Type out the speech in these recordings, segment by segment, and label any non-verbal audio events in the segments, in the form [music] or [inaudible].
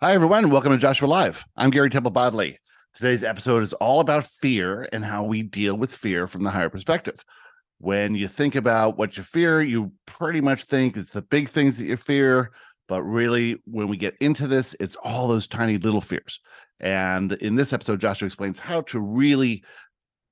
Hi, everyone. Welcome to Joshua Live. I'm Gary Temple Bodley. Today's episode is all about fear and how we deal with fear from the higher perspective. When you think about what you fear, you pretty much think it's the big things that you fear. But really, when we get into this, it's all those tiny little fears. And in this episode, Joshua explains how to really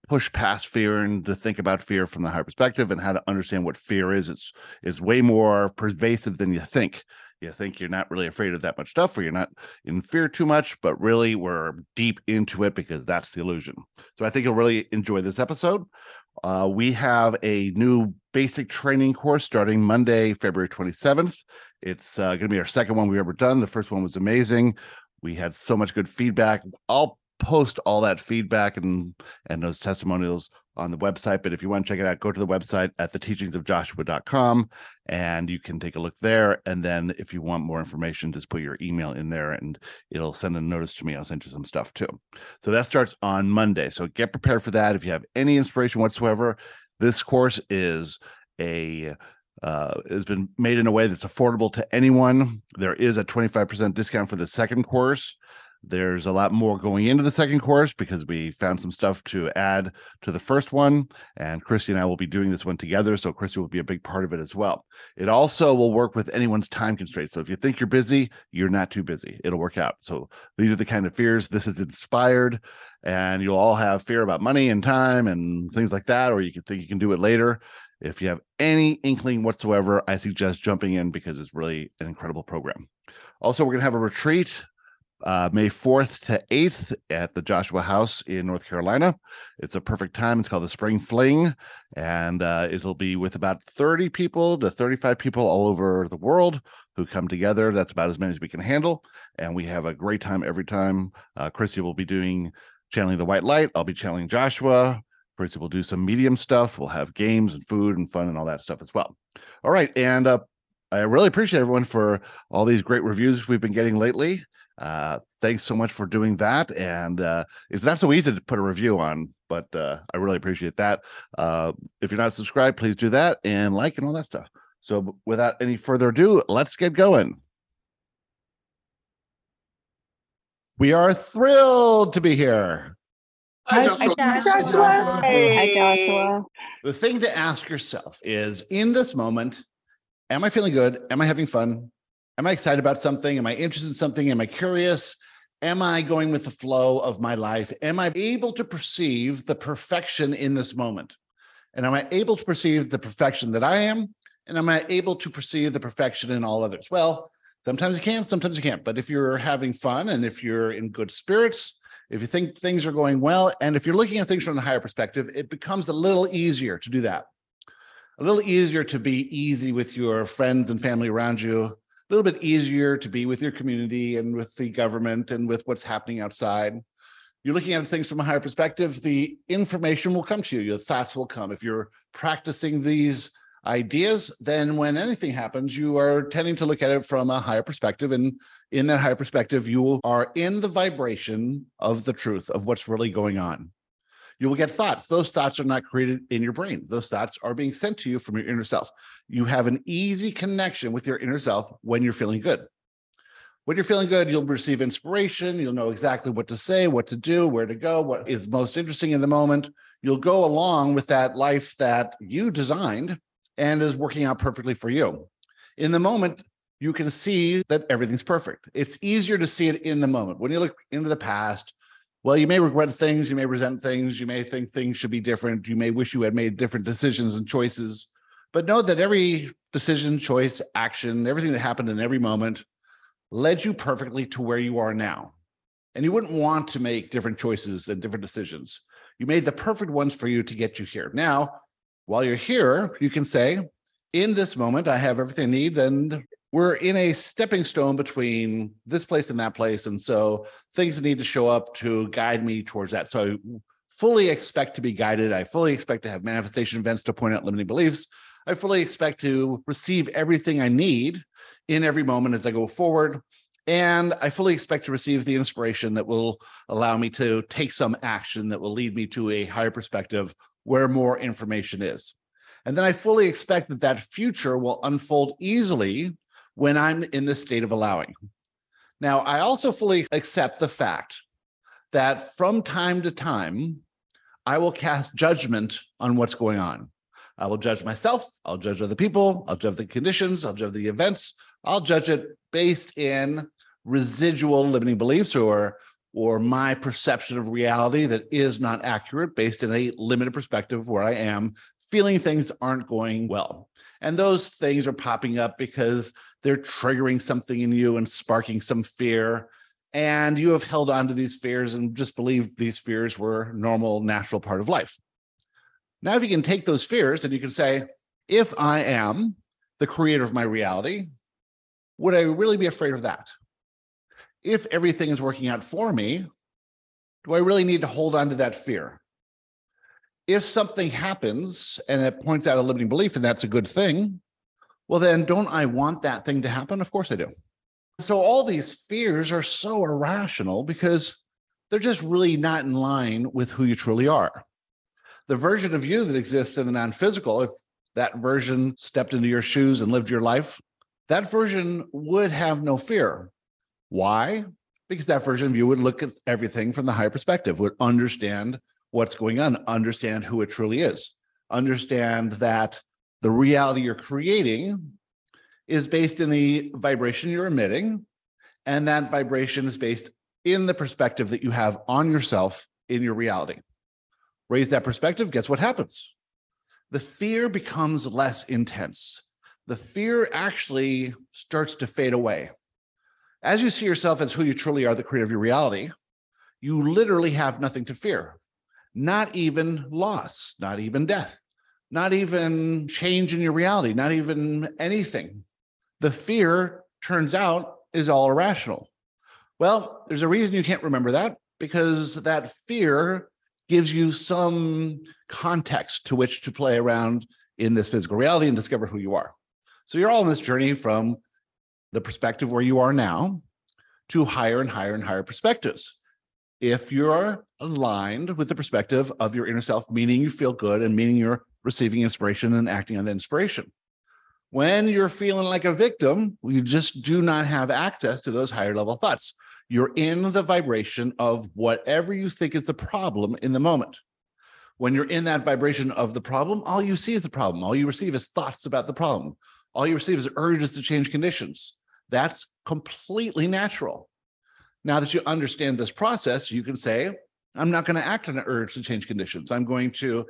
push past fear and to think about fear from the higher perspective and how to understand what fear is. It's it's way more pervasive than you think you think you're not really afraid of that much stuff or you're not in fear too much, but really we're deep into it because that's the illusion. So I think you'll really enjoy this episode. Uh, we have a new basic training course starting Monday, February 27th. It's uh, going to be our second one we've ever done. The first one was amazing. We had so much good feedback. I'll post all that feedback and and those testimonials on the website. But if you want to check it out, go to the website at theteachingsofjoshua.com and you can take a look there. And then if you want more information, just put your email in there and it'll send a notice to me. I'll send you some stuff too. So that starts on Monday. So get prepared for that. If you have any inspiration whatsoever, this course is a uh, has been made in a way that's affordable to anyone. There is a 25% discount for the second course. There's a lot more going into the second course because we found some stuff to add to the first one. And Christy and I will be doing this one together. So Christy will be a big part of it as well. It also will work with anyone's time constraints. So if you think you're busy, you're not too busy. It'll work out. So these are the kind of fears. This is inspired, and you'll all have fear about money and time and things like that, or you can think you can do it later. If you have any inkling whatsoever, I suggest jumping in because it's really an incredible program. Also, we're going to have a retreat uh, May 4th to 8th at the Joshua House in North Carolina. It's a perfect time. It's called the Spring Fling, and uh, it'll be with about 30 people to 35 people all over the world who come together. That's about as many as we can handle. And we have a great time every time. Uh, Christy will be doing channeling the white light. I'll be channeling Joshua. Christy will do some medium stuff. We'll have games and food and fun and all that stuff as well. All right. And uh, I really appreciate everyone for all these great reviews we've been getting lately. Uh, thanks so much for doing that. And uh, it's not so easy to put a review on, but uh, I really appreciate that. Uh, if you're not subscribed, please do that and like and all that stuff. So, without any further ado, let's get going. We are thrilled to be here. Hi, Joshua. Hi, Joshua. Hi, Joshua. The thing to ask yourself is in this moment, am I feeling good? Am I having fun? Am I excited about something? Am I interested in something? Am I curious? Am I going with the flow of my life? Am I able to perceive the perfection in this moment? And am I able to perceive the perfection that I am? And am I able to perceive the perfection in all others? Well, sometimes you can, sometimes you can't. But if you're having fun and if you're in good spirits, if you think things are going well, and if you're looking at things from a higher perspective, it becomes a little easier to do that. A little easier to be easy with your friends and family around you, a little bit easier to be with your community and with the government and with what's happening outside. You're looking at things from a higher perspective, the information will come to you, your thoughts will come. If you're practicing these ideas, then when anything happens, you are tending to look at it from a higher perspective. And in that higher perspective, you are in the vibration of the truth of what's really going on you will get thoughts. Those thoughts are not created in your brain. Those thoughts are being sent to you from your inner self. You have an easy connection with your inner self when you're feeling good. When you're feeling good, you'll receive inspiration. You'll know exactly what to say, what to do, where to go, what is most interesting in the moment. You'll go along with that life that you designed and is working out perfectly for you. In the moment, you can see that everything's perfect. It's easier to see it in the moment. When you look into the past, well, you may regret things, you may resent things, you may think things should be different, you may wish you had made different decisions and choices. But know that every decision, choice, action, everything that happened in every moment led you perfectly to where you are now. And you wouldn't want to make different choices and different decisions. You made the perfect ones for you to get you here. Now, while you're here, you can say, in this moment, I have everything I need, and we're in a stepping stone between this place and that place. And so things need to show up to guide me towards that. So I fully expect to be guided. I fully expect to have manifestation events to point out limiting beliefs. I fully expect to receive everything I need in every moment as I go forward. And I fully expect to receive the inspiration that will allow me to take some action that will lead me to a higher perspective where more information is. And then I fully expect that that future will unfold easily when I'm in the state of allowing. Now, I also fully accept the fact that from time to time, I will cast judgment on what's going on. I will judge myself. I'll judge other people. I'll judge the conditions. I'll judge the events. I'll judge it based in residual limiting beliefs or or my perception of reality that is not accurate based in a limited perspective where I am feeling things aren't going well. And those things are popping up because they're triggering something in you and sparking some fear. And you have held on to these fears and just believe these fears were normal, natural part of life. Now, if you can take those fears and you can say, if I am the creator of my reality, would I really be afraid of that? If everything is working out for me, do I really need to hold on to that fear? If something happens and it points out a limiting belief and that's a good thing, well, then don't I want that thing to happen? Of course I do. So all these fears are so irrational because they're just really not in line with who you truly are. The version of you that exists in the non physical, if that version stepped into your shoes and lived your life, that version would have no fear. Why? Because that version of you would look at everything from the higher perspective, would understand what's going on, understand who it truly is, understand that the reality you're creating is based in the vibration you're emitting. And that vibration is based in the perspective that you have on yourself in your reality. Raise that perspective, guess what happens? The fear becomes less intense. The fear actually starts to fade away. As you see yourself as who you truly are, the creator of your reality, you literally have nothing to fear, not even loss, not even death not even change in your reality, not even anything. The fear turns out is all irrational. Well, there's a reason you can't remember that because that fear gives you some context to which to play around in this physical reality and discover who you are. So you're all on this journey from the perspective where you are now to higher and higher and higher perspectives. If you're aligned with the perspective of your inner self, meaning you feel good and meaning you're receiving inspiration and acting on the inspiration. When you're feeling like a victim, you just do not have access to those higher level thoughts. You're in the vibration of whatever you think is the problem in the moment. When you're in that vibration of the problem, all you see is the problem. All you receive is thoughts about the problem. All you receive is urges to change conditions. That's completely natural. Now that you understand this process, you can say, I'm not going to act on an urge to change conditions. I'm going to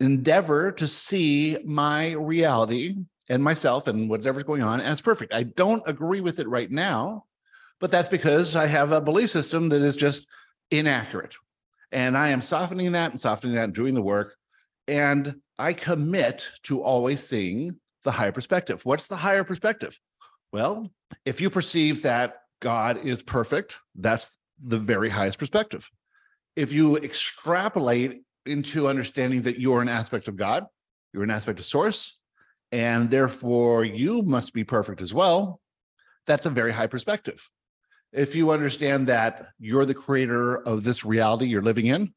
endeavor to see my reality and myself and whatever's going on as perfect. I don't agree with it right now, but that's because I have a belief system that is just inaccurate. And I am softening that and softening that and doing the work. And I commit to always seeing the higher perspective. What's the higher perspective? Well, if you perceive that God is perfect, that's the very highest perspective. If you extrapolate into understanding that you're an aspect of God, you're an aspect of source, and therefore you must be perfect as well. That's a very high perspective. If you understand that you're the creator of this reality you're living in,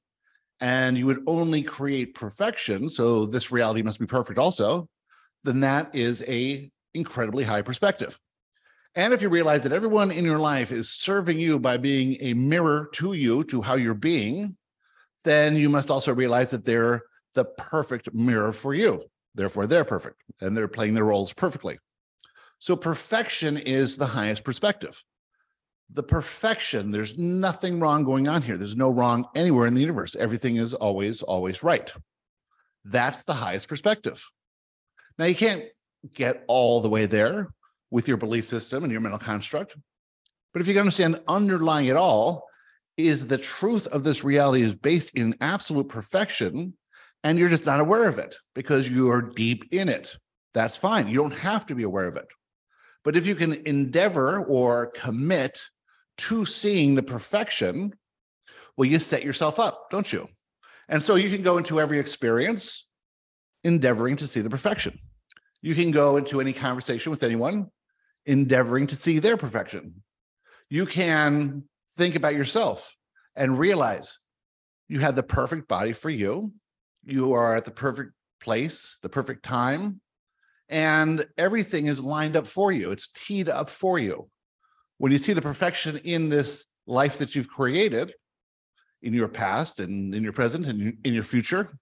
and you would only create perfection, so this reality must be perfect also, then that is a incredibly high perspective. And if you realize that everyone in your life is serving you by being a mirror to you, to how you're being, then you must also realize that they're the perfect mirror for you. Therefore, they're perfect and they're playing their roles perfectly. So, perfection is the highest perspective. The perfection, there's nothing wrong going on here. There's no wrong anywhere in the universe. Everything is always, always right. That's the highest perspective. Now, you can't get all the way there with your belief system and your mental construct. But if you can understand underlying it all, is the truth of this reality is based in absolute perfection and you're just not aware of it because you are deep in it. That's fine. You don't have to be aware of it. But if you can endeavor or commit to seeing the perfection, well, you set yourself up, don't you? And so you can go into every experience endeavoring to see the perfection. You can go into any conversation with anyone endeavoring to see their perfection. You can think about yourself and realize you have the perfect body for you. You are at the perfect place, the perfect time, and everything is lined up for you. It's teed up for you. When you see the perfection in this life that you've created in your past and in your present and in your future,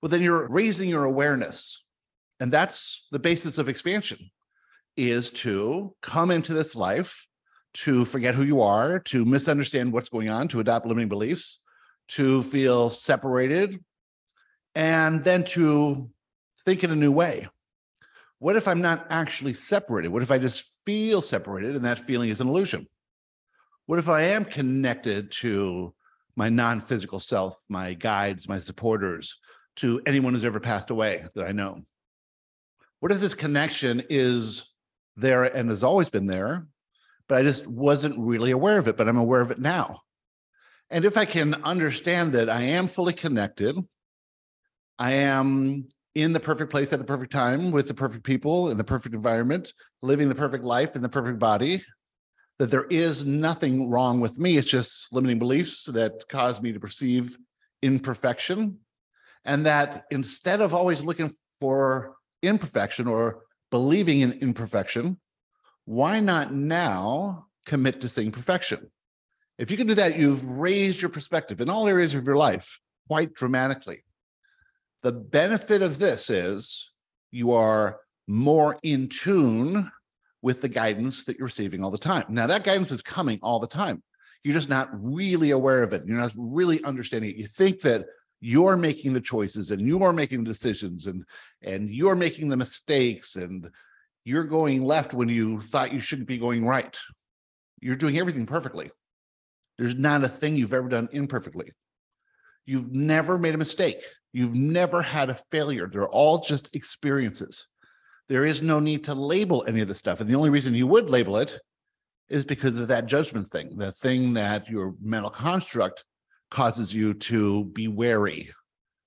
well, then you're raising your awareness. And that's the basis of expansion is to come into this life, to forget who you are, to misunderstand what's going on, to adopt limiting beliefs, to feel separated, and then to think in a new way. What if I'm not actually separated? What if I just feel separated and that feeling is an illusion? What if I am connected to my non physical self, my guides, my supporters, to anyone who's ever passed away that I know? What if this connection is there and has always been there, but I just wasn't really aware of it, but I'm aware of it now? And if I can understand that I am fully connected, I am in the perfect place at the perfect time with the perfect people in the perfect environment, living the perfect life in the perfect body, that there is nothing wrong with me. It's just limiting beliefs that cause me to perceive imperfection. And that instead of always looking for imperfection or believing in imperfection, why not now commit to seeing perfection? If you can do that, you've raised your perspective in all areas of your life quite dramatically. The benefit of this is you are more in tune with the guidance that you're receiving all the time. Now, that guidance is coming all the time. You're just not really aware of it. You're not really understanding it. You think that you're making the choices and you're making the decisions and and you're making the mistakes and you're going left when you thought you shouldn't be going right. You're doing everything perfectly. There's not a thing you've ever done imperfectly. You've never made a mistake. You've never had a failure. They're all just experiences. There is no need to label any of the stuff. And the only reason you would label it is because of that judgment thing, the thing that your mental construct causes you to be wary,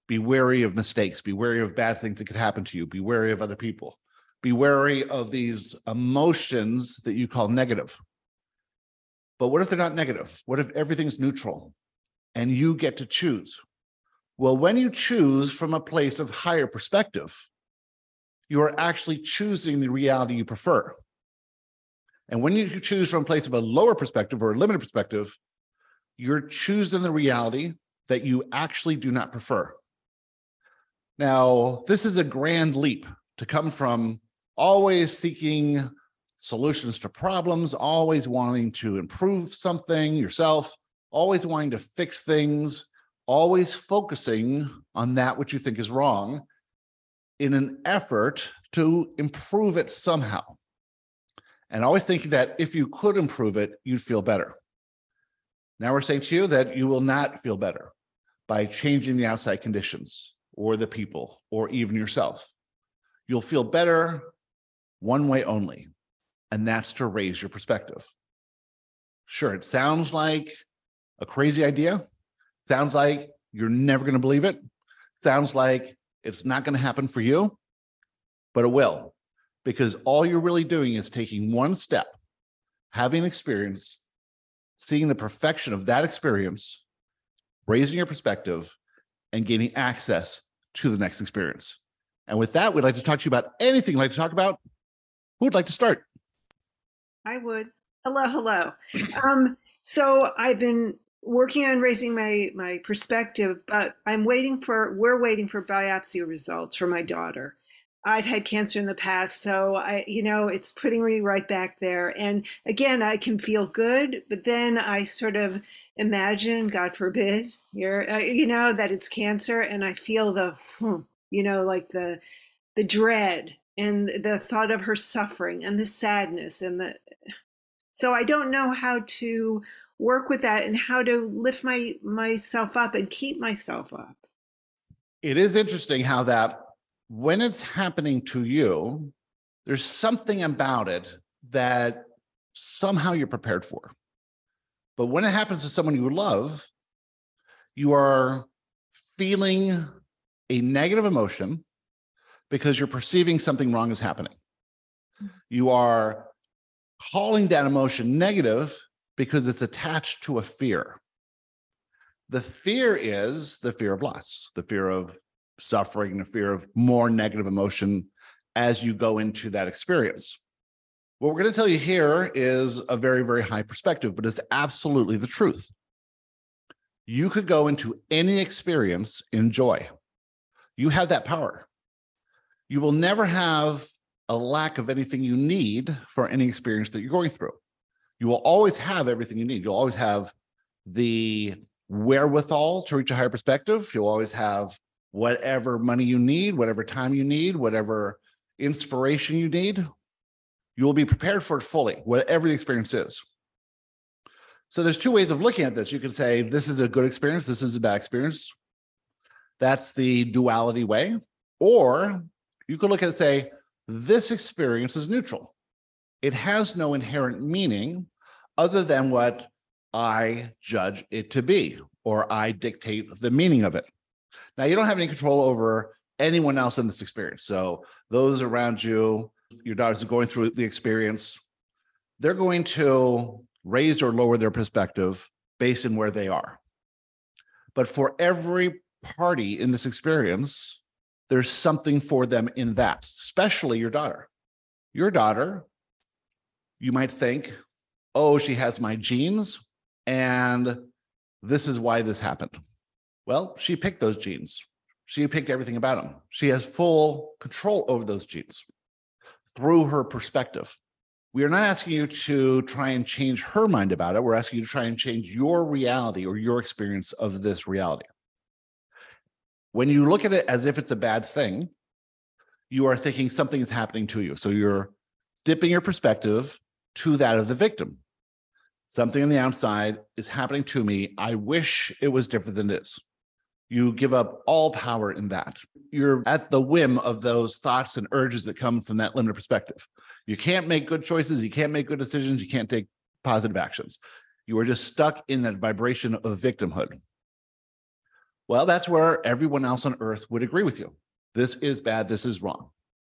be wary of mistakes, be wary of bad things that could happen to you, be wary of other people, be wary of these emotions that you call negative. But what if they're not negative? What if everything's neutral and you get to choose? Well, when you choose from a place of higher perspective, you are actually choosing the reality you prefer. And when you choose from a place of a lower perspective or a limited perspective, you're choosing the reality that you actually do not prefer. Now, this is a grand leap to come from always seeking solutions to problems, always wanting to improve something yourself, always wanting to fix things, always focusing on that which you think is wrong in an effort to improve it somehow. And always thinking that if you could improve it, you'd feel better. Now we're saying to you that you will not feel better by changing the outside conditions or the people or even yourself. You'll feel better one way only and that's to raise your perspective. Sure, it sounds like a crazy idea. Sounds like you're never going to believe it. Sounds like it's not going to happen for you, but it will, because all you're really doing is taking one step, having experience, seeing the perfection of that experience, raising your perspective, and gaining access to the next experience. And with that, we'd like to talk to you about anything you'd like to talk about. Who would like to start? I would. Hello, hello. [clears throat] Um, so I've been working on raising my my perspective, but I'm waiting for we're waiting for biopsy results for my daughter. I've had cancer in the past, so I, you know, it's putting me right back there. And again, I can feel good, but then I sort of imagine, God forbid, you're, uh, you know, that it's cancer, and I feel the, you know, like the, the dread and the thought of her suffering and the sadness and the so i don't know how to work with that and how to lift my myself up and keep myself up it is interesting how that when it's happening to you there's something about it that somehow you're prepared for but when it happens to someone you love you are feeling a negative emotion because you're perceiving something wrong is happening. Mm-hmm. You are calling that emotion negative because it's attached to a fear. The fear is the fear of loss, the fear of suffering, the fear of more negative emotion as you go into that experience. What we're going to tell you here is a very, very high perspective, but it's absolutely the truth. You could go into any experience in joy. You have that power. You will never have a lack of anything you need for any experience that you're going through. You will always have everything you need. You'll always have the wherewithal to reach a higher perspective. You'll always have whatever money you need, whatever time you need, whatever inspiration you need. You will be prepared for it fully, whatever the experience is. So there's two ways of looking at this. You can say this is a good experience, this is a bad experience. That's the duality way. Or you could look at it and say, this experience is neutral. It has no inherent meaning other than what I judge it to be, or I dictate the meaning of it. Now, you don't have any control over anyone else in this experience. So, those around you, your daughters are going through the experience, they're going to raise or lower their perspective based on where they are. But for every party in this experience, there's something for them in that, especially your daughter. Your daughter, you might think, oh, she has my genes, and this is why this happened. Well, she picked those genes. She picked everything about them. She has full control over those genes through her perspective. We are not asking you to try and change her mind about it. We're asking you to try and change your reality or your experience of this reality. When you look at it as if it's a bad thing, you are thinking something is happening to you. So you're dipping your perspective to that of the victim. Something on the outside is happening to me. I wish it was different than it is. You give up all power in that. You're at the whim of those thoughts and urges that come from that limited perspective. You can't make good choices. You can't make good decisions. You can't take positive actions. You are just stuck in that vibration of victimhood. Well, that's where everyone else on earth would agree with you. This is bad. This is wrong.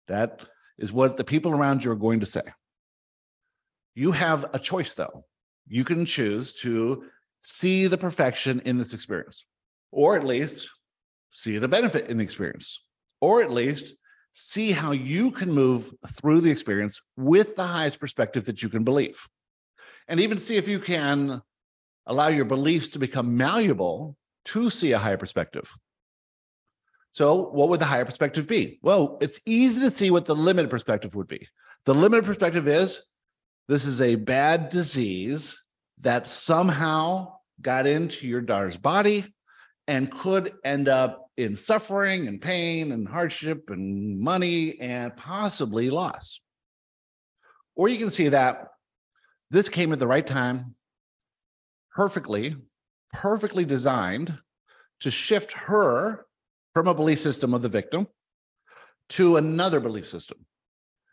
That is what the people around you are going to say. You have a choice, though. You can choose to see the perfection in this experience, or at least see the benefit in the experience, or at least see how you can move through the experience with the highest perspective that you can believe. And even see if you can allow your beliefs to become malleable to see a higher perspective. So, what would the higher perspective be? Well, it's easy to see what the limited perspective would be. The limited perspective is this is a bad disease that somehow got into your daughter's body and could end up in suffering and pain and hardship and money and possibly loss. Or you can see that this came at the right time, perfectly perfectly designed to shift her from a belief system of the victim to another belief system,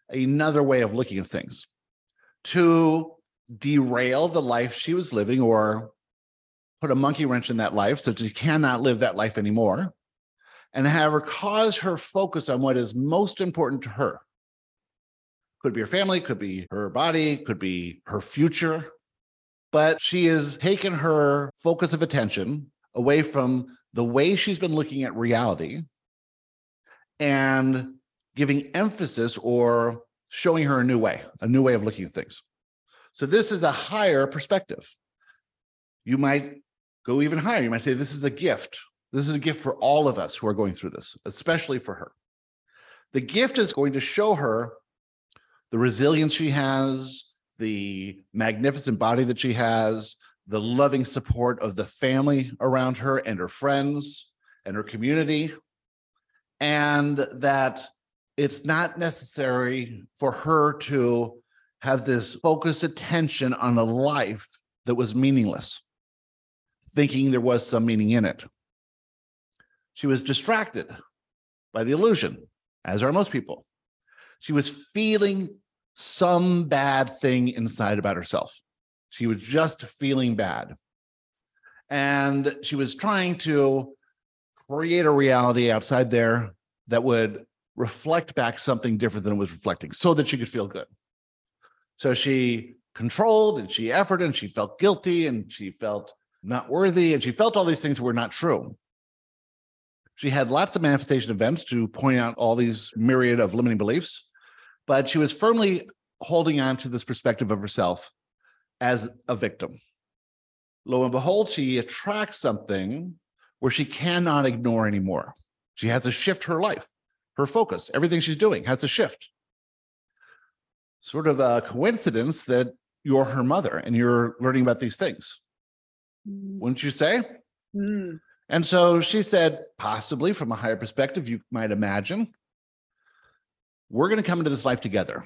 another way of looking at things, to derail the life she was living or put a monkey wrench in that life so she cannot live that life anymore, and have her cause her focus on what is most important to her. Could be her family, could be her body, could be her future, but she has taken her focus of attention away from the way she's been looking at reality and giving emphasis or showing her a new way, a new way of looking at things. So, this is a higher perspective. You might go even higher. You might say, This is a gift. This is a gift for all of us who are going through this, especially for her. The gift is going to show her the resilience she has, the magnificent body that she has, the loving support of the family around her and her friends and her community, and that it's not necessary for her to have this focused attention on a life that was meaningless, thinking there was some meaning in it. She was distracted by the illusion, as are most people. She was feeling some bad thing inside about herself. She was just feeling bad. And she was trying to create a reality outside there that would reflect back something different than it was reflecting so that she could feel good. So she controlled and she efforted and she felt guilty and she felt not worthy and she felt all these things were not true. She had lots of manifestation events to point out all these myriad of limiting beliefs but she was firmly holding on to this perspective of herself as a victim. Lo and behold, she attracts something where she cannot ignore anymore. She has to shift her life, her focus, everything she's doing has to shift. Sort of a coincidence that you're her mother and you're learning about these things, wouldn't you say? mm, And so she said, possibly from a higher perspective, you might imagine, we're going to come into this life together.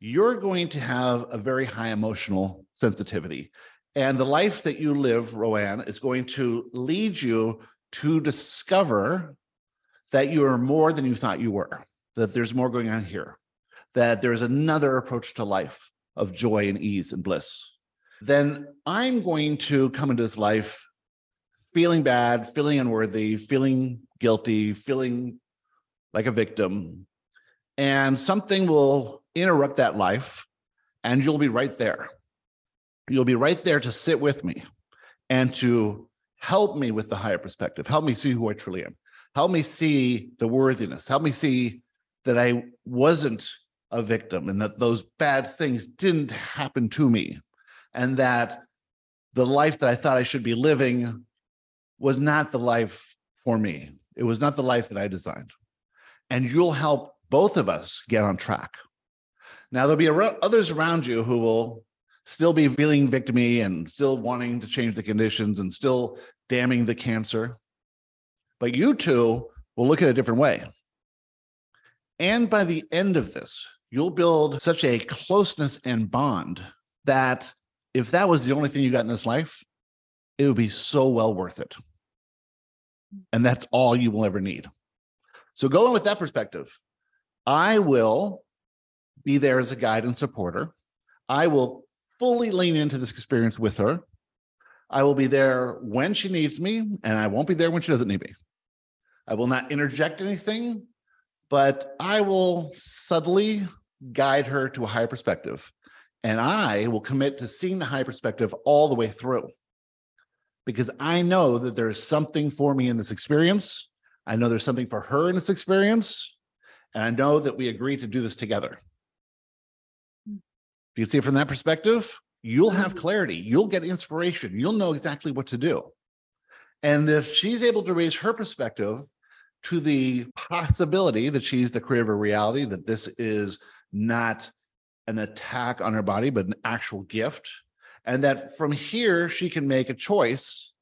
You're going to have a very high emotional sensitivity. And the life that you live, Roanne, is going to lead you to discover that you are more than you thought you were, that there's more going on here, that there's another approach to life of joy and ease and bliss. Then I'm going to come into this life feeling bad, feeling unworthy, feeling guilty, feeling like a victim. And something will interrupt that life, and you'll be right there. You'll be right there to sit with me and to help me with the higher perspective, help me see who I truly am, help me see the worthiness, help me see that I wasn't a victim and that those bad things didn't happen to me, and that the life that I thought I should be living was not the life for me. It was not the life that I designed. And you'll help both of us get on track. Now, there'll be others around you who will still be feeling victimy and still wanting to change the conditions and still damning the cancer. But you two will look at it a different way. And by the end of this, you'll build such a closeness and bond that if that was the only thing you got in this life, it would be so well worth it. And that's all you will ever need. So, going with that perspective, I will be there as a guide and supporter. I will fully lean into this experience with her. I will be there when she needs me, and I won't be there when she doesn't need me. I will not interject anything, but I will subtly guide her to a higher perspective. And I will commit to seeing the high perspective all the way through because I know that there is something for me in this experience. I know there's something for her in this experience. And I know that we agreed to do this together. Do you see it from that perspective? You'll have mm-hmm. clarity, you'll get inspiration, you'll know exactly what to do. And if she's able to raise her perspective to the possibility that she's the creator of reality, that this is not an attack on her body, but an actual gift, and that from here she can make a choice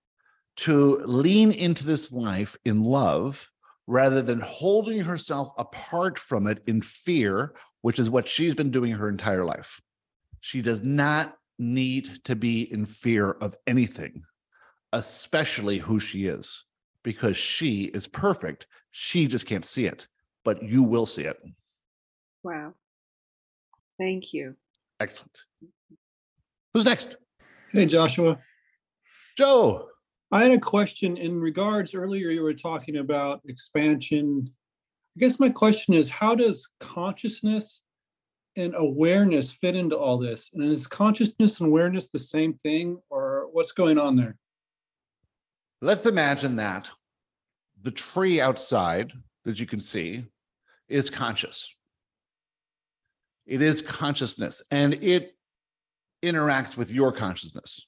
to lean into this life in love rather than holding herself apart from it in fear, which is what she's been doing her entire life. She does not need to be in fear of anything, especially who she is, because she is perfect. She just can't see it, but you will see it. Wow. Thank you. Excellent. Who's next? Hey, Joshua. Joe. I had a question in regards earlier you were talking about expansion. I guess my question is how does consciousness and awareness fit into all this? And is consciousness and awareness the same thing or what's going on there? Let's imagine that the tree outside that you can see is conscious. It is consciousness and it interacts with your consciousness.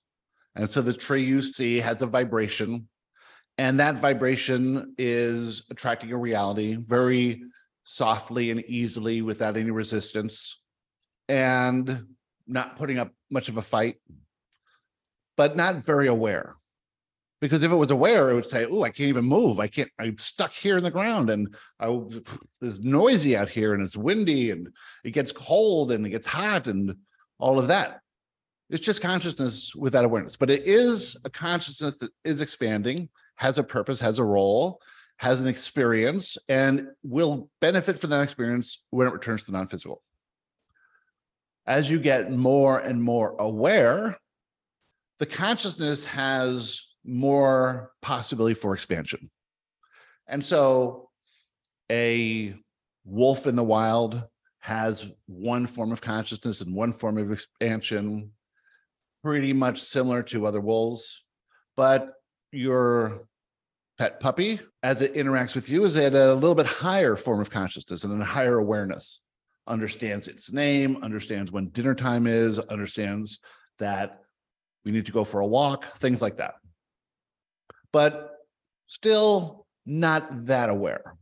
And so the tree you see has a vibration, and that vibration is attracting a reality very softly and easily without any resistance and not putting up much of a fight, but not very aware. Because if it was aware, it would say, Oh, I can't even move. I can't, I'm stuck here in the ground and I, [laughs] it's noisy out here and it's windy and it gets cold and it gets hot and all of that. It's just consciousness without awareness, but it is a consciousness that is expanding, has a purpose, has a role, has an experience, and will benefit from that experience when it returns to the non physical. As you get more and more aware, the consciousness has more possibility for expansion. And so a wolf in the wild has one form of consciousness and one form of expansion pretty much similar to other wolves, but your pet puppy, as it interacts with you, is at a little bit higher form of consciousness and a higher awareness. understands its name, understands when dinner time is, understands that we need to go for a walk, things like that. But still not that aware.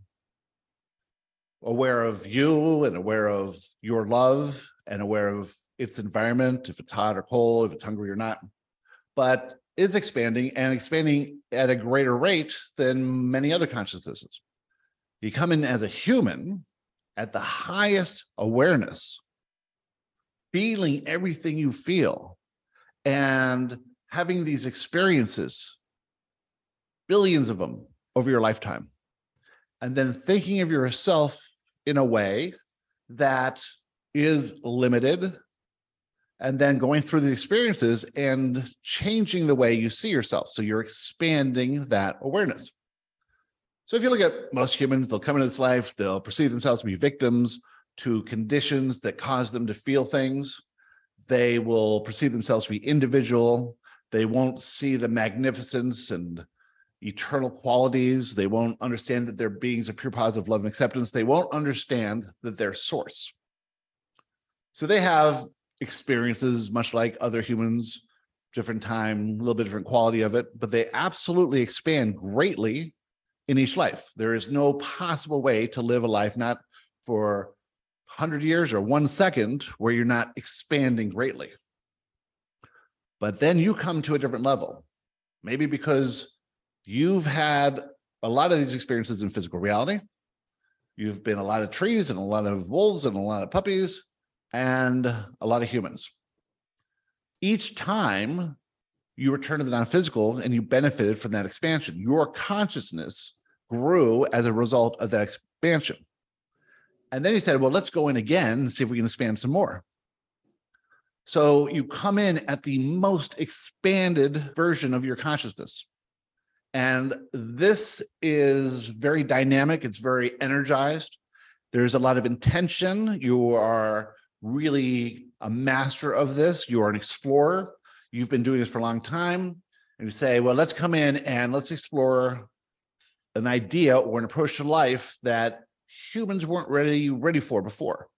Aware of you and aware of your love and aware of its environment, if it's hot or cold, if it's hungry or not, but is expanding and expanding at a greater rate than many other consciousnesses. You come in as a human at the highest awareness, feeling everything you feel and having these experiences, billions of them over your lifetime, and then thinking of yourself in a way that is limited and then going through the experiences and changing the way you see yourself. So you're expanding that awareness. So if you look at most humans, they'll come into this life, they'll perceive themselves to be victims to conditions that cause them to feel things. They will perceive themselves to be individual. They won't see the magnificence and eternal qualities. They won't understand that they're beings of pure positive love and acceptance. They won't understand that they're source. So they have experiences much like other humans, different time, a little bit different quality of it, but they absolutely expand greatly in each life. There is no possible way to live a life not for 100 years or one second where you're not expanding greatly. But then you come to a different level, maybe because you've had a lot of these experiences in physical reality. You've been a lot of trees and a lot of wolves and a lot of puppies and a lot of humans. Each time you return to the non physical and you benefited from that expansion, your consciousness grew as a result of that expansion. And then he said, Well, let's go in again and see if we can expand some more. So you come in at the most expanded version of your consciousness. And this is very dynamic, it's very energized. There's a lot of intention. You are really a master of this, you are an explorer, you've been doing this for a long time, and you say, well, let's come in and let's explore an idea or an approach to life that humans weren't ready ready for before.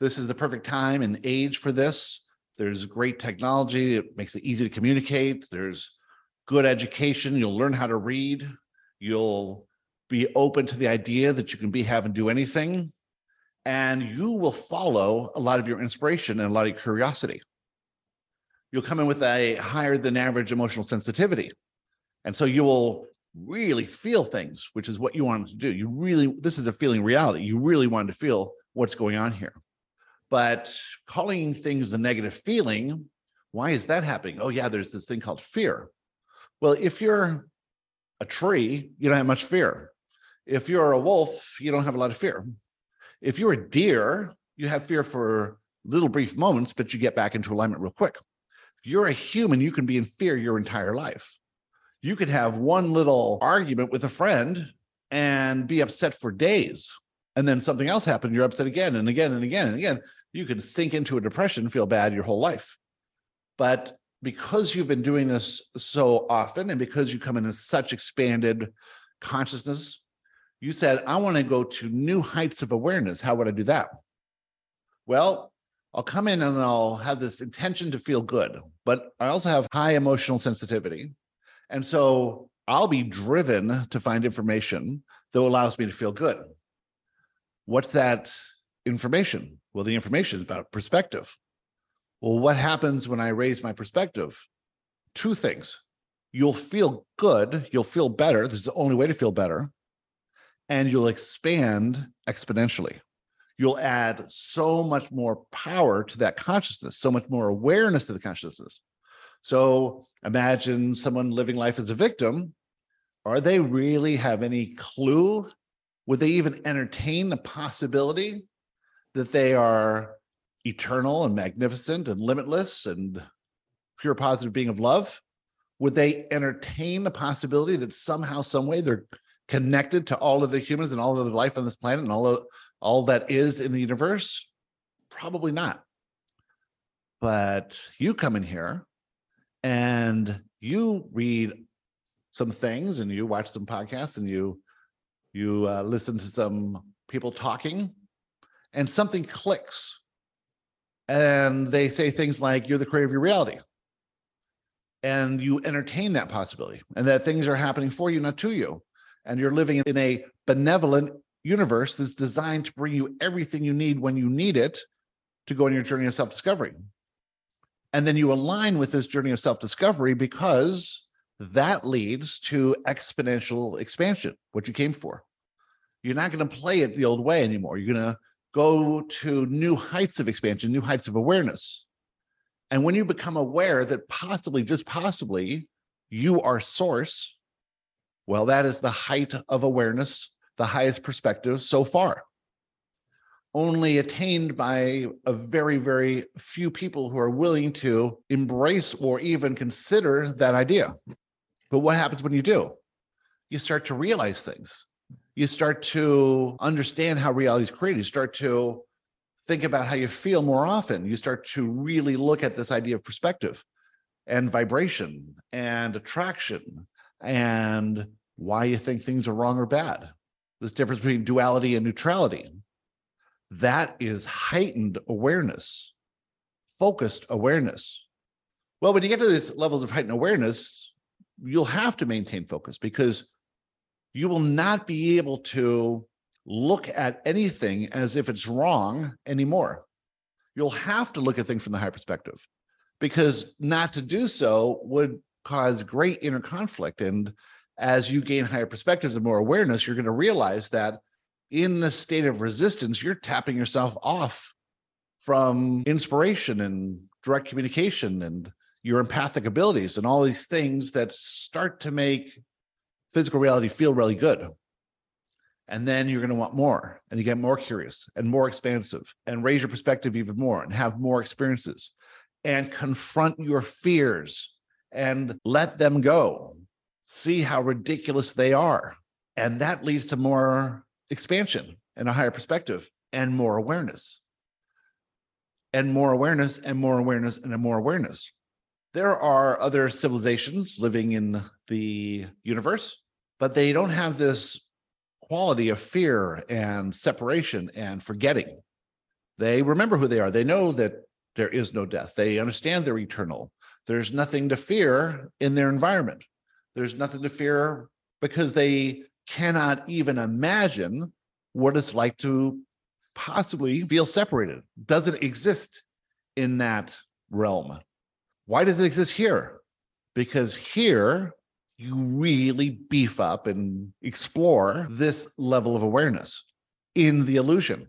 This is the perfect time and age for this. There's great technology, it makes it easy to communicate. There's good education, you'll learn how to read, you'll be open to the idea that you can be, have, and do anything and you will follow a lot of your inspiration and a lot of curiosity. You'll come in with a higher than average emotional sensitivity. And so you will really feel things, which is what you wanted to do. You really, this is a feeling reality. You really wanted to feel what's going on here. But calling things a negative feeling, why is that happening? Oh, yeah, there's this thing called fear. Well, if you're a tree, you don't have much fear. If you're a wolf, you don't have a lot of fear. If you're a deer, you have fear for little brief moments, but you get back into alignment real quick. If you're a human, you can be in fear your entire life. You could have one little argument with a friend and be upset for days. And then something else happened, you're upset again and again and again and again. You could sink into a depression, feel bad your whole life. But because you've been doing this so often and because you come in with such expanded consciousness you said, I want to go to new heights of awareness. How would I do that? Well, I'll come in and I'll have this intention to feel good, but I also have high emotional sensitivity. And so I'll be driven to find information that allows me to feel good. What's that information? Well, the information is about perspective. Well, what happens when I raise my perspective? Two things. You'll feel good, you'll feel better. This is the only way to feel better and you'll expand exponentially. You'll add so much more power to that consciousness, so much more awareness to the consciousness. So imagine someone living life as a victim. Are they really have any clue? Would they even entertain the possibility that they are eternal and magnificent and limitless and pure positive being of love? Would they entertain the possibility that somehow, some way, they're connected to all of the humans and all of the life on this planet and all of all that is in the universe? Probably not. But you come in here and you read some things and you watch some podcasts and you you uh, listen to some people talking and something clicks. And they say things like, You're the creator of your reality. And you entertain that possibility, and that things are happening for you, not to you. And you're living in a benevolent universe that's designed to bring you everything you need when you need it to go on your journey of self discovery. And then you align with this journey of self discovery because that leads to exponential expansion, what you came for. You're not going to play it the old way anymore. You're going to go to new heights of expansion, new heights of awareness. And when you become aware that possibly, just possibly, you are source, well, that is the height of awareness, the highest perspective so far. Only attained by a very, very few people who are willing to embrace or even consider that idea. But what happens when you do? You start to realize things. You start to understand how reality is created. You start to think about how you feel more often. You start to really look at this idea of perspective and vibration and attraction and why you think things are wrong or bad. This difference between duality and neutrality. That is heightened awareness, focused awareness. Well, when you get to these levels of heightened awareness, you'll have to maintain focus because you will not be able to look at anything as if it's wrong anymore. You'll have to look at things from the high perspective because not to do so would cause great inner conflict. And as you gain higher perspectives and more awareness, you're going to realize that in the state of resistance, you're tapping yourself off from inspiration and direct communication and your empathic abilities and all these things that start to make physical reality feel really good. And then you're going to want more and you get more curious and more expansive and raise your perspective even more and have more experiences and confront your fears and let them go. See how ridiculous they are. And that leads to more expansion and a higher perspective and more awareness. And more awareness and more awareness and more awareness. There are other civilizations living in the universe, but they don't have this quality of fear and separation and forgetting. They remember who they are. They know that there is no death. They understand they're eternal. There's nothing to fear in their environment. There's nothing to fear because they cannot even imagine what it's like to possibly feel separated. Doesn't exist in that realm. Why does it exist here? Because here you really beef up and explore this level of awareness in the illusion.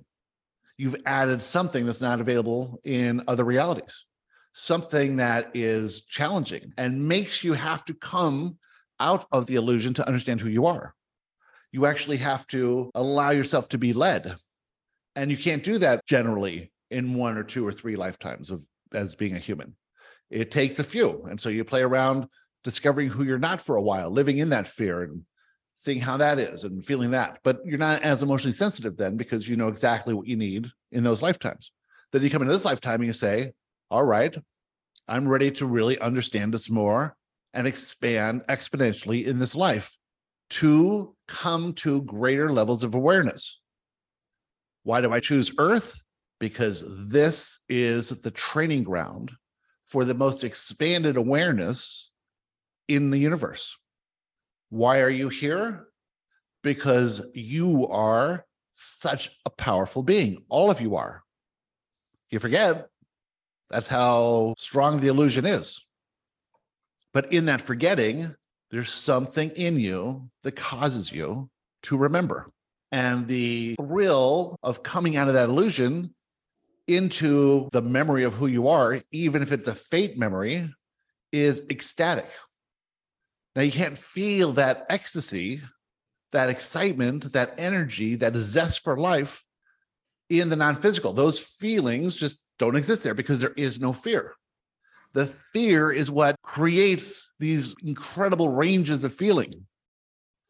You've added something that's not available in other realities, something that is challenging and makes you have to come out of the illusion to understand who you are. You actually have to allow yourself to be led. And you can't do that generally in one or two or three lifetimes of as being a human. It takes a few. And so you play around discovering who you're not for a while, living in that fear and seeing how that is and feeling that. But you're not as emotionally sensitive then because you know exactly what you need in those lifetimes. Then you come into this lifetime and you say, All right, I'm ready to really understand this more and expand exponentially in this life to come to greater levels of awareness. Why do I choose Earth? Because this is the training ground for the most expanded awareness in the universe. Why are you here? Because you are such a powerful being. All of you are. You forget that's how strong the illusion is. But in that forgetting, there's something in you that causes you to remember. And the thrill of coming out of that illusion into the memory of who you are, even if it's a fate memory, is ecstatic. Now, you can't feel that ecstasy, that excitement, that energy, that zest for life in the non physical. Those feelings just don't exist there because there is no fear. The fear is what creates these incredible ranges of feeling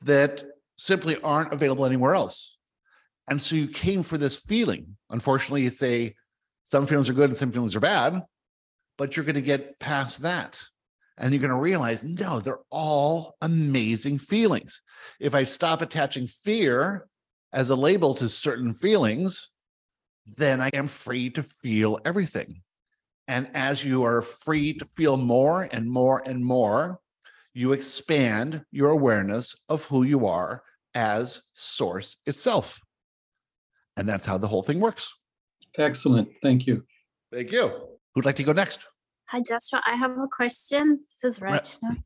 that simply aren't available anywhere else. And so you came for this feeling. Unfortunately, you say some feelings are good and some feelings are bad, but you're going to get past that. And you're going to realize, no, they're all amazing feelings. If I stop attaching fear as a label to certain feelings, then I am free to feel everything. And as you are free to feel more and more and more, you expand your awareness of who you are as source itself. And that's how the whole thing works. Excellent. Thank you. Thank you. Who'd like to go next? Hi, Joshua. I have a question. This is Right. Rachna.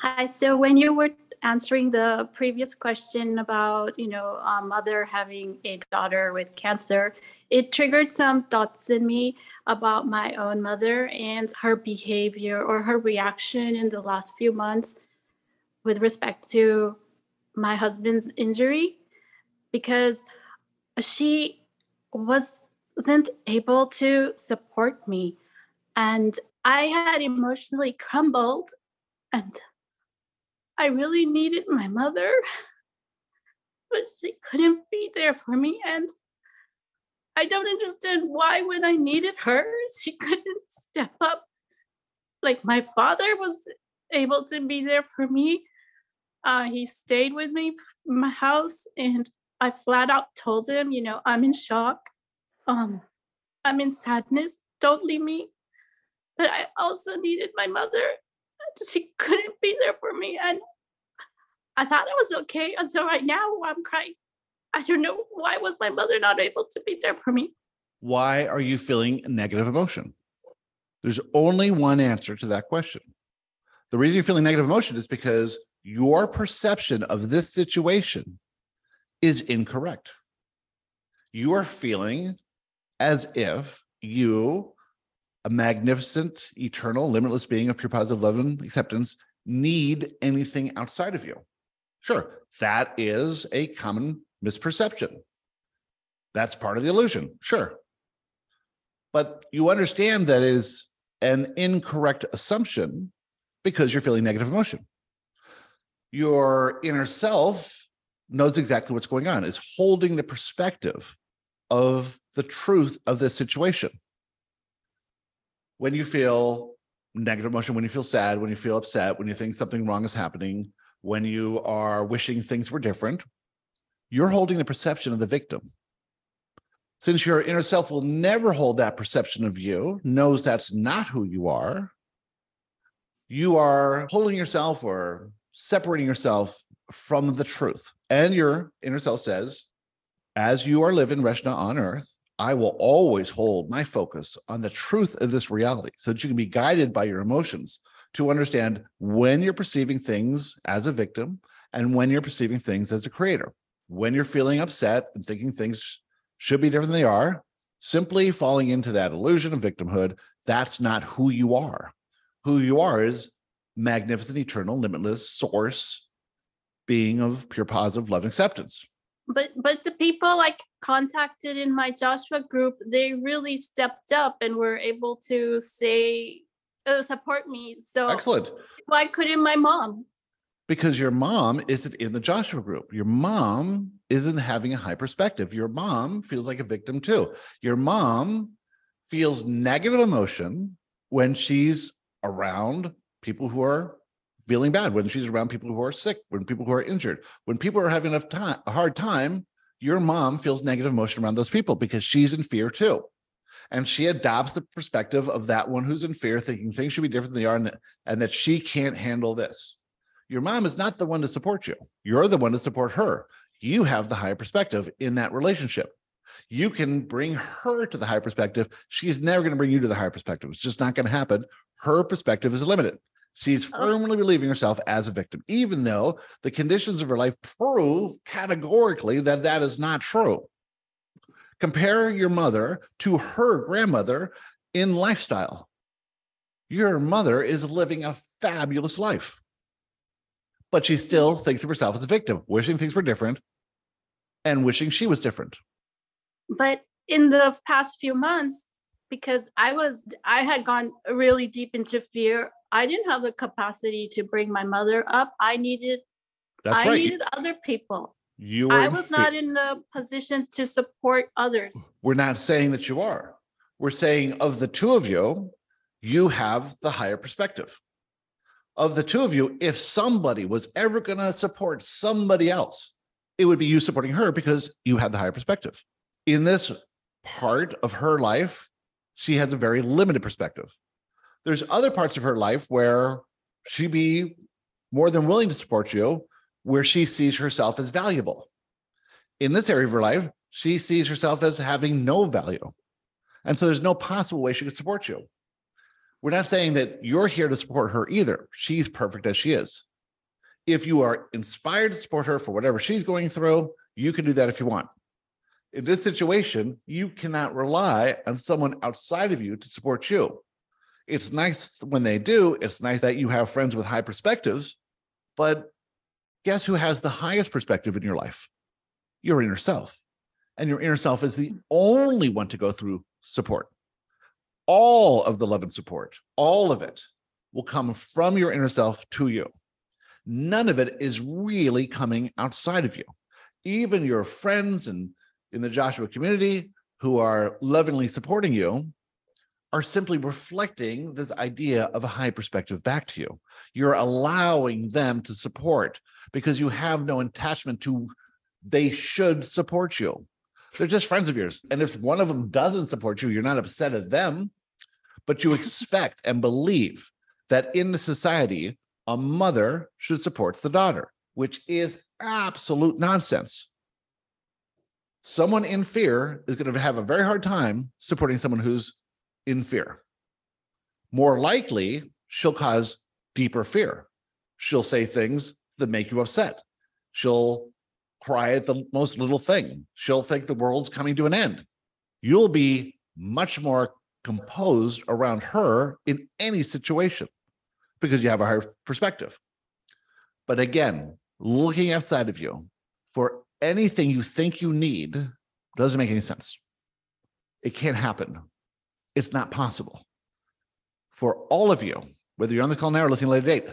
Hi. So when you were answering the previous question about, you know, a mother having a daughter with cancer, it triggered some thoughts in me about my own mother and her behavior or her reaction in the last few months with respect to my husband's injury because she wasn't able to support me and I had emotionally crumbled and I really needed my mother, [laughs] but she couldn't be there for me. And I don't understand why, when I needed her, she [laughs] couldn't step up. Like my father was able to be there for me. Uh, he stayed with me in my house, and I flat out told him, you know, I'm in shock. Um, I'm in sadness. Don't leave me. But I also needed my mother she couldn't be there for me and i thought it was okay until right now i'm crying i don't know why was my mother not able to be there for me Why are you feeling negative emotion? There's only one answer to that question. The reason you're feeling negative emotion is because your perception of this situation is incorrect. You are feeling as if you, a magnificent, eternal, limitless being of pure positive love and acceptance, need anything outside of you. Sure, that is a common misperception. That's part of the illusion. Sure. But you understand that is an incorrect assumption because you're feeling negative emotion. Your inner self knows exactly what's going on, is holding the perspective of the truth of this situation. When you feel negative emotion, when you feel sad, when you feel upset, when you think something wrong is happening, when you are wishing things were different, you're holding the perception of the victim since your inner self will never hold that perception of you, knows that's not who you are, you are holding yourself or separating yourself from the truth. And your inner self says, as you are living Reshna on earth, I will always hold my focus on the truth of this reality so that you can be guided by your emotions to understand when you're perceiving things as a victim and when you're perceiving things as a creator. When you're feeling upset and thinking things should be different than they are, simply falling into that illusion of victimhood, that's not who you are. Who you are is magnificent, eternal, limitless source being of pure positive love and acceptance. But but the people like contacted in my joshua group they really stepped up and were able to say uh, support me so Excellent. why couldn't my mom Because your mom isn't in the Joshua group. Your mom isn't having a high perspective. Your mom feels like a victim too. Your mom feels negative emotion when she's around people who are feeling bad, when she's around people who are sick, when people who are injured, when people are having enough time, a hard time, your mom feels negative emotion around those people because she's in fear too. And she adopts the perspective of that one who's in fear, thinking things should be different than they are, and, and that she can't handle this. Your mom is not the one to support you. You're the one to support her. You have the higher perspective in that relationship. You can bring her to the higher perspective. She's never going to bring you to the higher perspective. It's just not going to happen. Her perspective is limited. She's Oh. firmly believing herself as a victim, even though the conditions of her life prove categorically that that is not true. Compare your mother to her grandmother in lifestyle. Your mother is living a fabulous life, but she mm-hmm. still thinks of herself as a victim, wishing things were different and wishing she was different. but in the past few months because i was i had gone really deep into fear i didn't have the capacity to bring my mother up i needed That's i right. needed other people you i was not in the position to support others We're not saying that you are. We're saying of the two of you, you have the higher perspective. Of the two of you, if somebody was ever going to support somebody else, it would be you supporting her because you had the higher perspective. In this part of her life, she has a very limited perspective. There's other parts of her life where she'd be more than willing to support you, where she sees herself as valuable. In this area of her life, she sees herself as having no value. And so there's no possible way she could support you. We're not saying that you're here to support her either. She's perfect as she is. If you are inspired to support her for whatever she's going through, you can do that if you want. In this situation, you cannot rely on someone outside of you to support you. It's nice when they do. It's nice that you have friends with high perspectives, but guess who has the highest perspective in your life? Your inner self. And your inner self is the only one to go through support. All of the love and support, all of it will come from your inner self to you. None of it is really coming outside of you. Even your friends and in the Joshua community who are lovingly supporting you are simply reflecting this idea of a high perspective back to you. You're allowing them to support because you have no attachment to they should support you. They're just friends of yours. And if one of them doesn't support you, you're not upset at them, but you expect and believe that in the society, a mother should support the daughter, which is absolute nonsense. Someone in fear is going to have a very hard time supporting someone who's in fear. More likely, she'll cause deeper fear. She'll say things that make you upset. She'll cry at the most little thing. She'll think the world's coming to an end. You'll be much more composed around her in any situation because you have a higher perspective. But again, looking outside of you for anything you think you need doesn't make any sense. It can't happen. It's not possible. For all of you, whether you're on the call now or listening later date,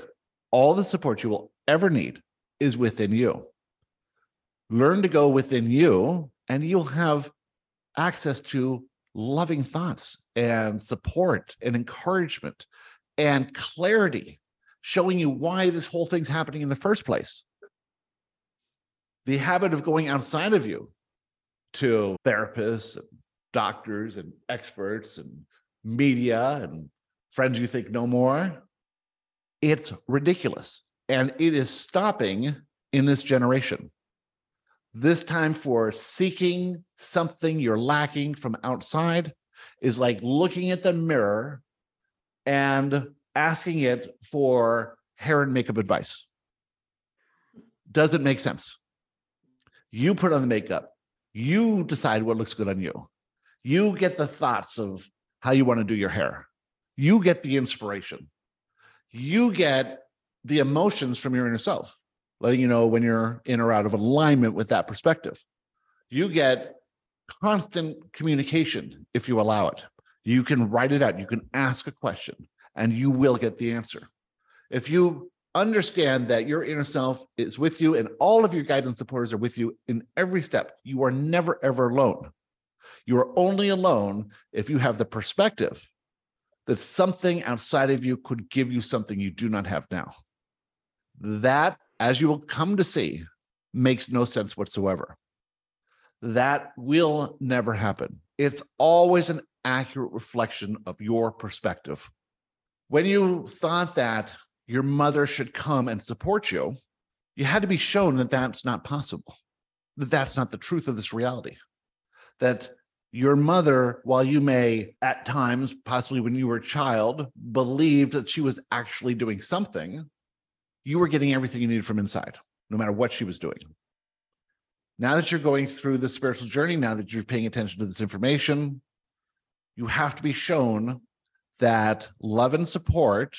all the support you will ever need is within you. Learn to go within you, and you'll have access to loving thoughts and support and encouragement and clarity, showing you why this whole thing's happening in the first place. The habit of going outside of you to therapists, doctors, and experts, and media, and friends you think no more, it's ridiculous. And it is stopping in this generation. This time for seeking something you're lacking from outside is like looking at the mirror and asking it for hair and makeup advice. Doesn't make sense. You put on the makeup, you decide what looks good on you. You get the thoughts of how you want to do your hair. You get the inspiration. You get the emotions from your inner self, letting you know when you're in or out of alignment with that perspective. You get constant communication if you allow it. You can write it out, you can ask a question, and you will get the answer. If you understand that your inner self is with you and all of your guidance supporters are with you in every step, you are never, ever alone. You are only alone if you have the perspective that something outside of you could give you something you do not have now. That, as you will come to see, makes no sense whatsoever. That will never happen. It's always an accurate reflection of your perspective. When you thought that your mother should come and support you, you had to be shown that that's not possible, that that's not the truth of this reality, that your mother, while you may at times, possibly when you were a child, believed that she was actually doing something, you were getting everything you needed from inside, no matter what she was doing. Now that you're going through the spiritual journey, now that you're paying attention to this information, you have to be shown that love and support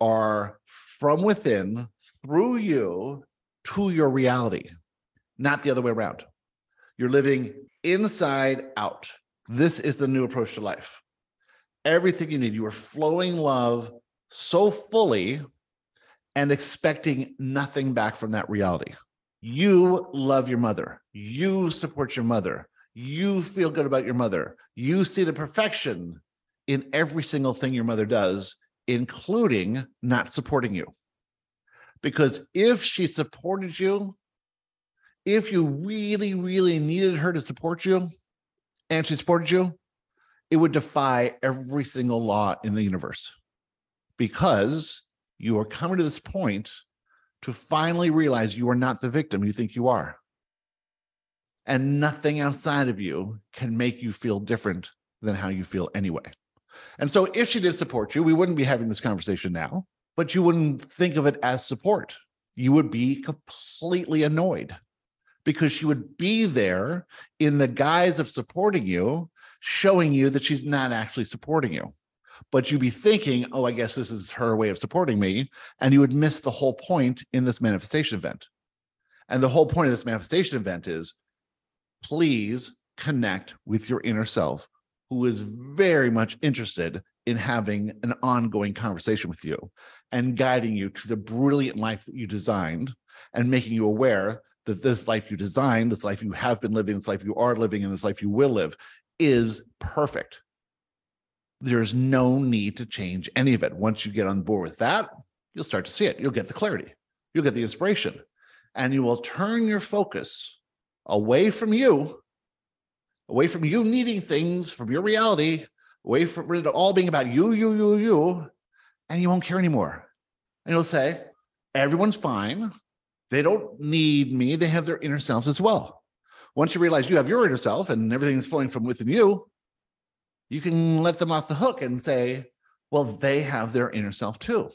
are from within through you to your reality, not the other way around. You're living inside out. This is the new approach to life. Everything you need, you are flowing love so fully and expecting nothing back from that reality. You love your mother. You support your mother. You feel good about your mother. You see the perfection in every single thing your mother does, including not supporting you. Because if she supported you, if you really, really needed her to support you and she supported you, it would defy every single law in the universe because you are coming to this point to finally realize you are not the victim you think you are. And nothing outside of you can make you feel different than how you feel anyway. And so, if she did support you, we wouldn't be having this conversation now, but you wouldn't think of it as support. You would be completely annoyed because she would be there in the guise of supporting you, showing you that she's not actually supporting you. But you'd be thinking, oh, I guess this is her way of supporting me. And you would miss the whole point in this manifestation event. And the whole point of this manifestation event is please connect with your inner self, who is very much interested in having an ongoing conversation with you and guiding you to the brilliant life that you designed and making you aware that this life you designed, this life you have been living, this life you are living, and this life you will live is perfect. There's no need to change any of it. Once you get on board with that, you'll start to see it. You'll get the clarity, you'll get the inspiration, and you will turn your focus away from you, away from you needing things, from your reality, away from it all being about you, you, you, you, and you won't care anymore. And you'll say, everyone's fine. They don't need me. They have their inner selves as well. Once you realize you have your inner self and everything is flowing from within you, you can let them off the hook and say, well, they have their inner self too.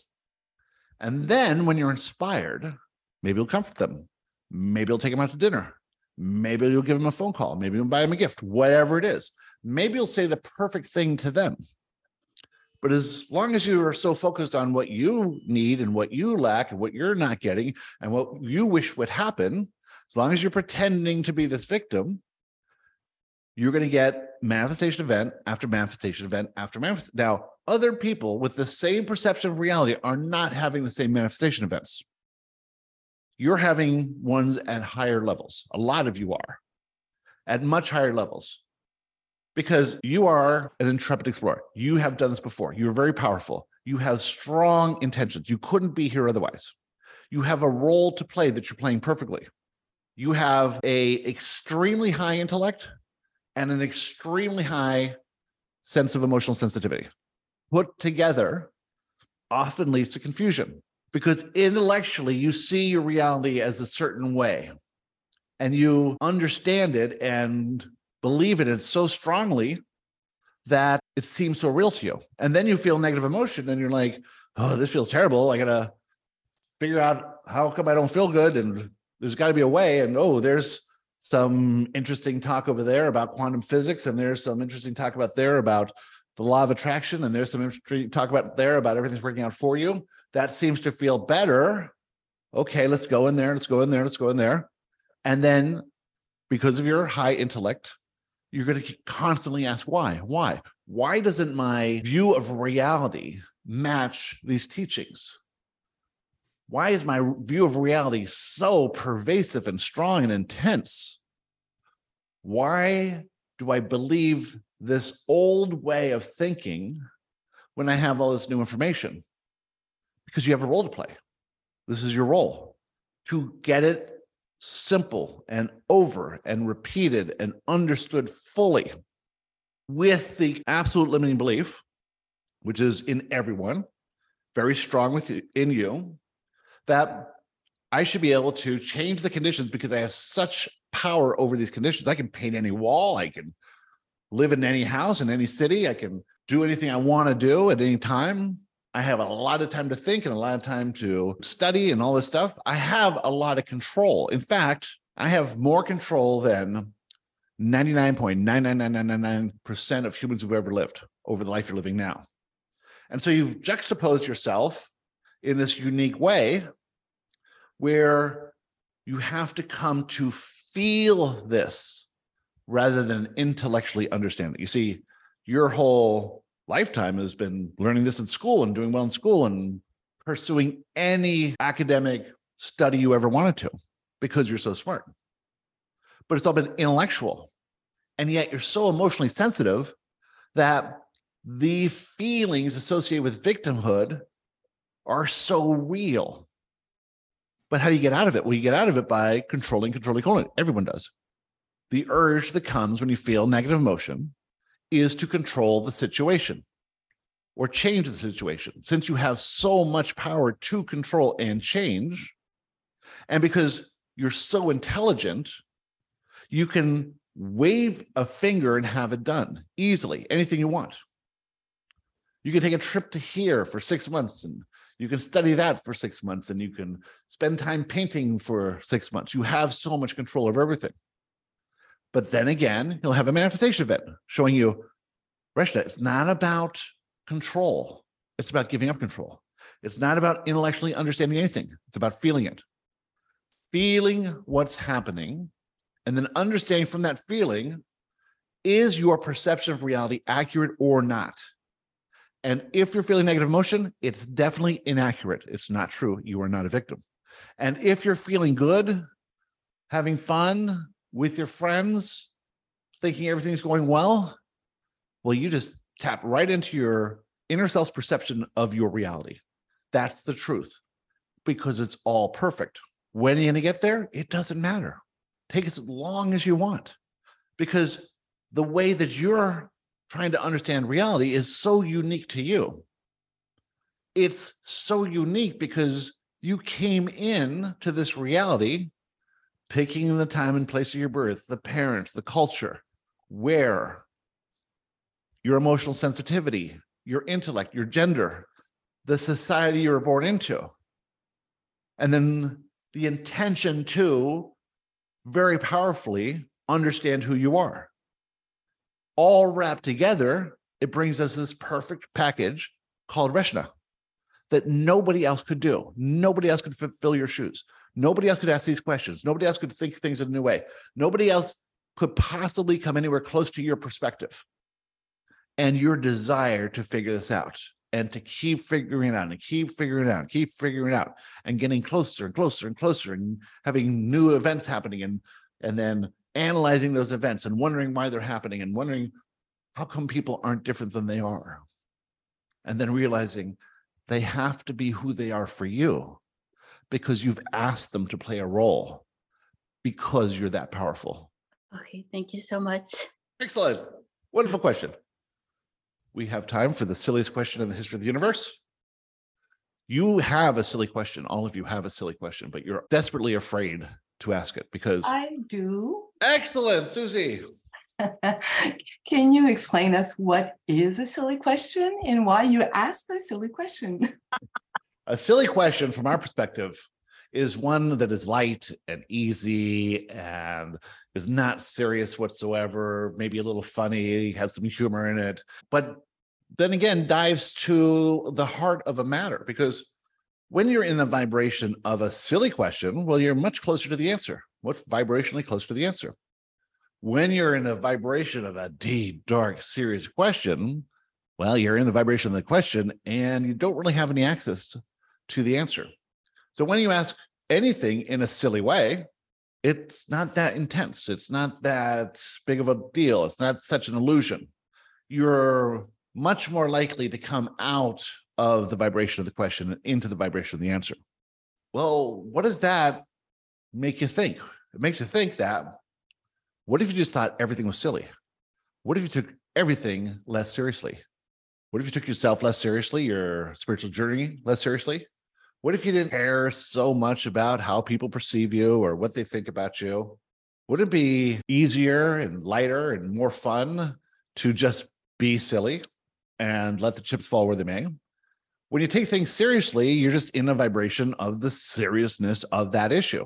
And then when you're inspired, maybe you'll comfort them. Maybe you'll take them out to dinner. Maybe you'll give them a phone call. Maybe you'll buy them a gift, whatever it is. Maybe you'll say the perfect thing to them. But as long as you are so focused on what you need and what you lack and what you're not getting and what you wish would happen, as long as you're pretending to be this victim, you're going to get manifestation event after manifestation event after manifestation. Now, other people with the same perception of reality are not having the same manifestation events. You're having ones at higher levels. A lot of you are at much higher levels because you are an intrepid explorer. You have done this before. You're very powerful. You have strong intentions. You couldn't be here otherwise. You have a role to play that you're playing perfectly. You have a extremely high intellect and an extremely high sense of emotional sensitivity. Put together often leads to confusion because intellectually you see your reality as a certain way and you understand it and believe in it so strongly that it seems so real to you. And then you feel negative emotion and you're like, oh, this feels terrible. I gotta figure out how come I don't feel good. And there's got to be a way. And oh, there's some interesting talk over there about quantum physics, and there's some interesting talk about there about the law of attraction, and there's some interesting talk about there about everything's working out for you. That seems to feel better. Okay, let's go in there. Let's go in there. Let's go in there. And then because of your high intellect, you're going to constantly ask why? Why? Why doesn't my view of reality match these teachings? Why is my view of reality so pervasive and strong and intense? Why do i believe this old way of thinking when i have all this new information? Because you have a role to play. This is your role. To get it simple and over and repeated and understood fully with the absolute limiting belief, which is in everyone, very strong within you, that I should be able to change the conditions because I have such power over these conditions. I can paint any wall, I can live in any house in any city, I can do anything I want to do at any time. I have a lot of time to think and a lot of time to study and all this stuff. I have a lot of control. In fact, I have more control than 99.99999% of humans who've ever lived over the life you're living now. And so you've juxtaposed yourself in this unique way where you have to come to feel this rather than intellectually understand it. You see, your whole lifetime has been learning this in school and doing well in school and pursuing any academic study you ever wanted to because you're so smart. But it's all been intellectual. And yet you're so emotionally sensitive that the feelings associated with victimhood are so real. But how do you get out of it? Well, you get out of it by controlling, controlling, controlling. Everyone does. The urge that comes when you feel negative emotion is to control the situation or change the situation. Since you have so much power to control and change, and because you're so intelligent, you can wave a finger and have it done easily, anything you want. You can take a trip to here for six months and you can study that for six months and you can spend time painting for six months. You have so much control over everything. But then again, you'll have a manifestation event showing you, Reshna, it's not about control. It's about giving up control. It's not about intellectually understanding anything. It's about feeling it. Feeling what's happening and then understanding from that feeling is your perception of reality accurate or not? And if you're feeling negative emotion, it's definitely inaccurate. It's not true. You are not a victim. And if you're feeling good, having fun with your friends, thinking everything's going well, well, you just tap right into your inner self's perception of your reality. That's the truth because it's all perfect. When are you going to get there? It doesn't matter. Take as long as you want because the way that you're trying to understand reality is so unique to you. It's so unique because you came in to this reality picking the time and place of your birth, the parents, the culture, where your emotional sensitivity, your intellect, your gender, the society you were born into. And then the intention to very powerfully understand who you are all wrapped together, it brings us this perfect package called Reshna that nobody else could do. Nobody else could fill your shoes. Nobody else could ask these questions. Nobody else could think things in a new way. Nobody else could possibly come anywhere close to your perspective and your desire to figure this out and to keep figuring it out and keep figuring it out, keep figuring it out and getting closer and closer and closer and having new events happening and and then analyzing those events and wondering why they're happening and wondering how come people aren't different than they are. And then realizing they have to be who they are for you because you've asked them to play a role because you're that powerful. Okay, thank you so much. Excellent. Wonderful question. We have time for the silliest question in the history of the universe. You have a silly question. All of you have a silly question, but you're desperately afraid to ask it because I do. excellent, Susie. [laughs] Can you explain us what is a silly question and why you ask a silly question? [laughs] A silly question from our perspective is one that is light and easy and is not serious whatsoever, maybe a little funny, has some humor in it, but then again dives to the heart of a matter because when you're in the vibration of a silly question, well, you're much closer to the answer. What vibrationally close to the answer? When you're in the vibration of a deep, dark, serious question, well, you're in the vibration of the question and you don't really have any access to the answer. So when you ask anything in a silly way, it's not that intense. It's not that big of a deal. It's not such an illusion. You're much more likely to come out of the vibration of the question into the vibration of the answer. Well, what does that make you think? It makes you think that what if you just thought everything was silly? What if you took everything less seriously? What if you took yourself less seriously, your spiritual journey less seriously? What if you didn't care so much about how people perceive you or what they think about you? Would it be easier and lighter and more fun to just be silly and let the chips fall where they may? when you take things seriously, you're just in a vibration of the seriousness of that issue.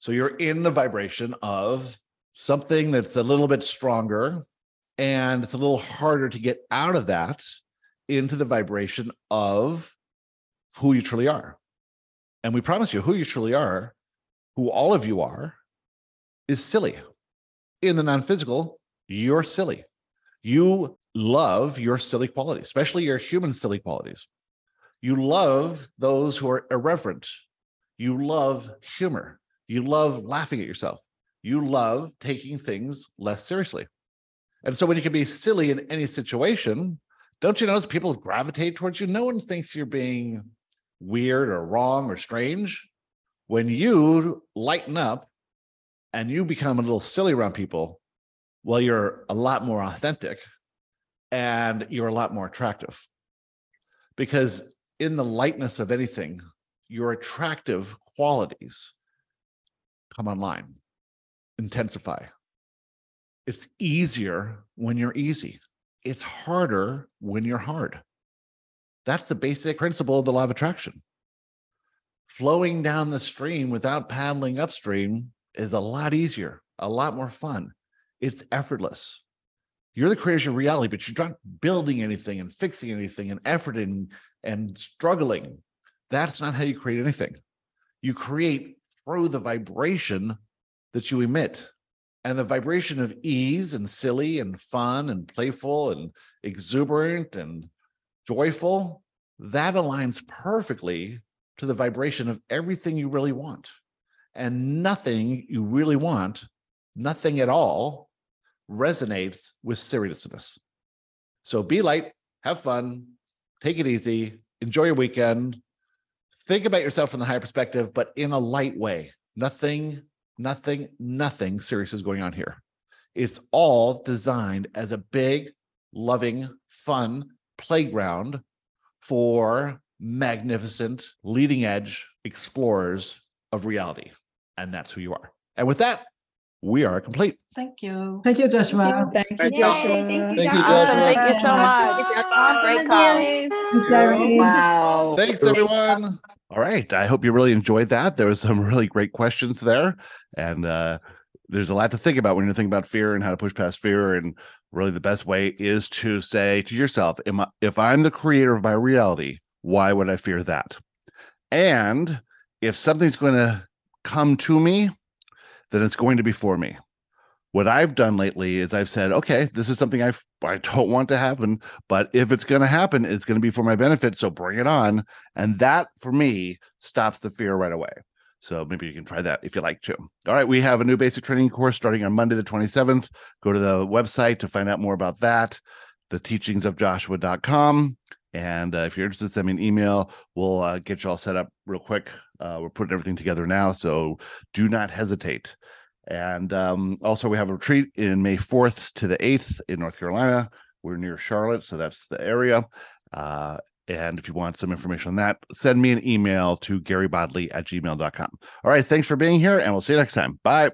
So you're in the vibration of something that's a little bit stronger and it's a little harder to get out of that into the vibration of who you truly are. And we promise you, who you truly are, who all of you are, is silly. In the non physical, you're silly. You love your silly qualities, especially your human silly qualities. You love those who are irreverent. You love humor. You love laughing at yourself. You love taking things less seriously. And so when you can be silly in any situation, don't you notice people gravitate towards you? No one thinks you're being weird or wrong or strange. When you lighten up and you become a little silly around people, well, you're a lot more authentic and you're a lot more attractive. Because in the lightness of anything, your attractive qualities come online, intensify. It's easier when you're easy. It's harder when you're hard. That's the basic principle of the law of attraction. Flowing down the stream without paddling upstream is a lot easier, a lot more fun. It's effortless. You're the creator of your reality, but you're not building anything and fixing anything and efforting and struggling. That's not how you create anything. You create through the vibration that you emit. And the vibration of ease and silly and fun and playful and exuberant and joyful, that aligns perfectly to the vibration of everything you really want. And nothing you really want, nothing at all, resonates with seriousness. So be light, have fun, take it easy, enjoy your weekend. Think about yourself from the higher perspective, but in a light way. Nothing, nothing, nothing serious is going on here. It's all designed as a big, loving, fun playground for magnificent, leading edge explorers of reality. And that's who you are. And with that, we are complete. Thank you. Thank you, Joshua. Thank you, Yay, Joshua. Thank you, guys. Joshua. Thank you so much. Great call. Thanks, Jerry. Wow. Thanks, everyone. All right. I hope you really enjoyed that. There was some really great questions there. And uh, there's a lot to think about when you're thinking about fear and how to push past fear. And really, the best way is to say to yourself, I, if I'm the creator of my reality, why would I fear that? And if something's going to come to me, then it's going to be for me. What I've done lately is I've said, okay, this is something I I don't want to happen, but if it's going to happen, it's going to be for my benefit. So bring it on, and that for me stops the fear right away. So maybe you can try that if you like to. All right, we have a new basic training course starting on Monday the 27th. Go to the website to find out more about that. The teachings of Joshua.com. And uh, if you're interested, send me an email. We'll uh, get you all set up real quick. Uh, we're putting everything together now, so do not hesitate. And um, also, we have a retreat in May 4th to the 8th in North Carolina. We're near Charlotte, so that's the area. And if you want some information on that, send me an email to garybodley at gmail.com. All right, thanks for being here, and we'll see you next time. Bye.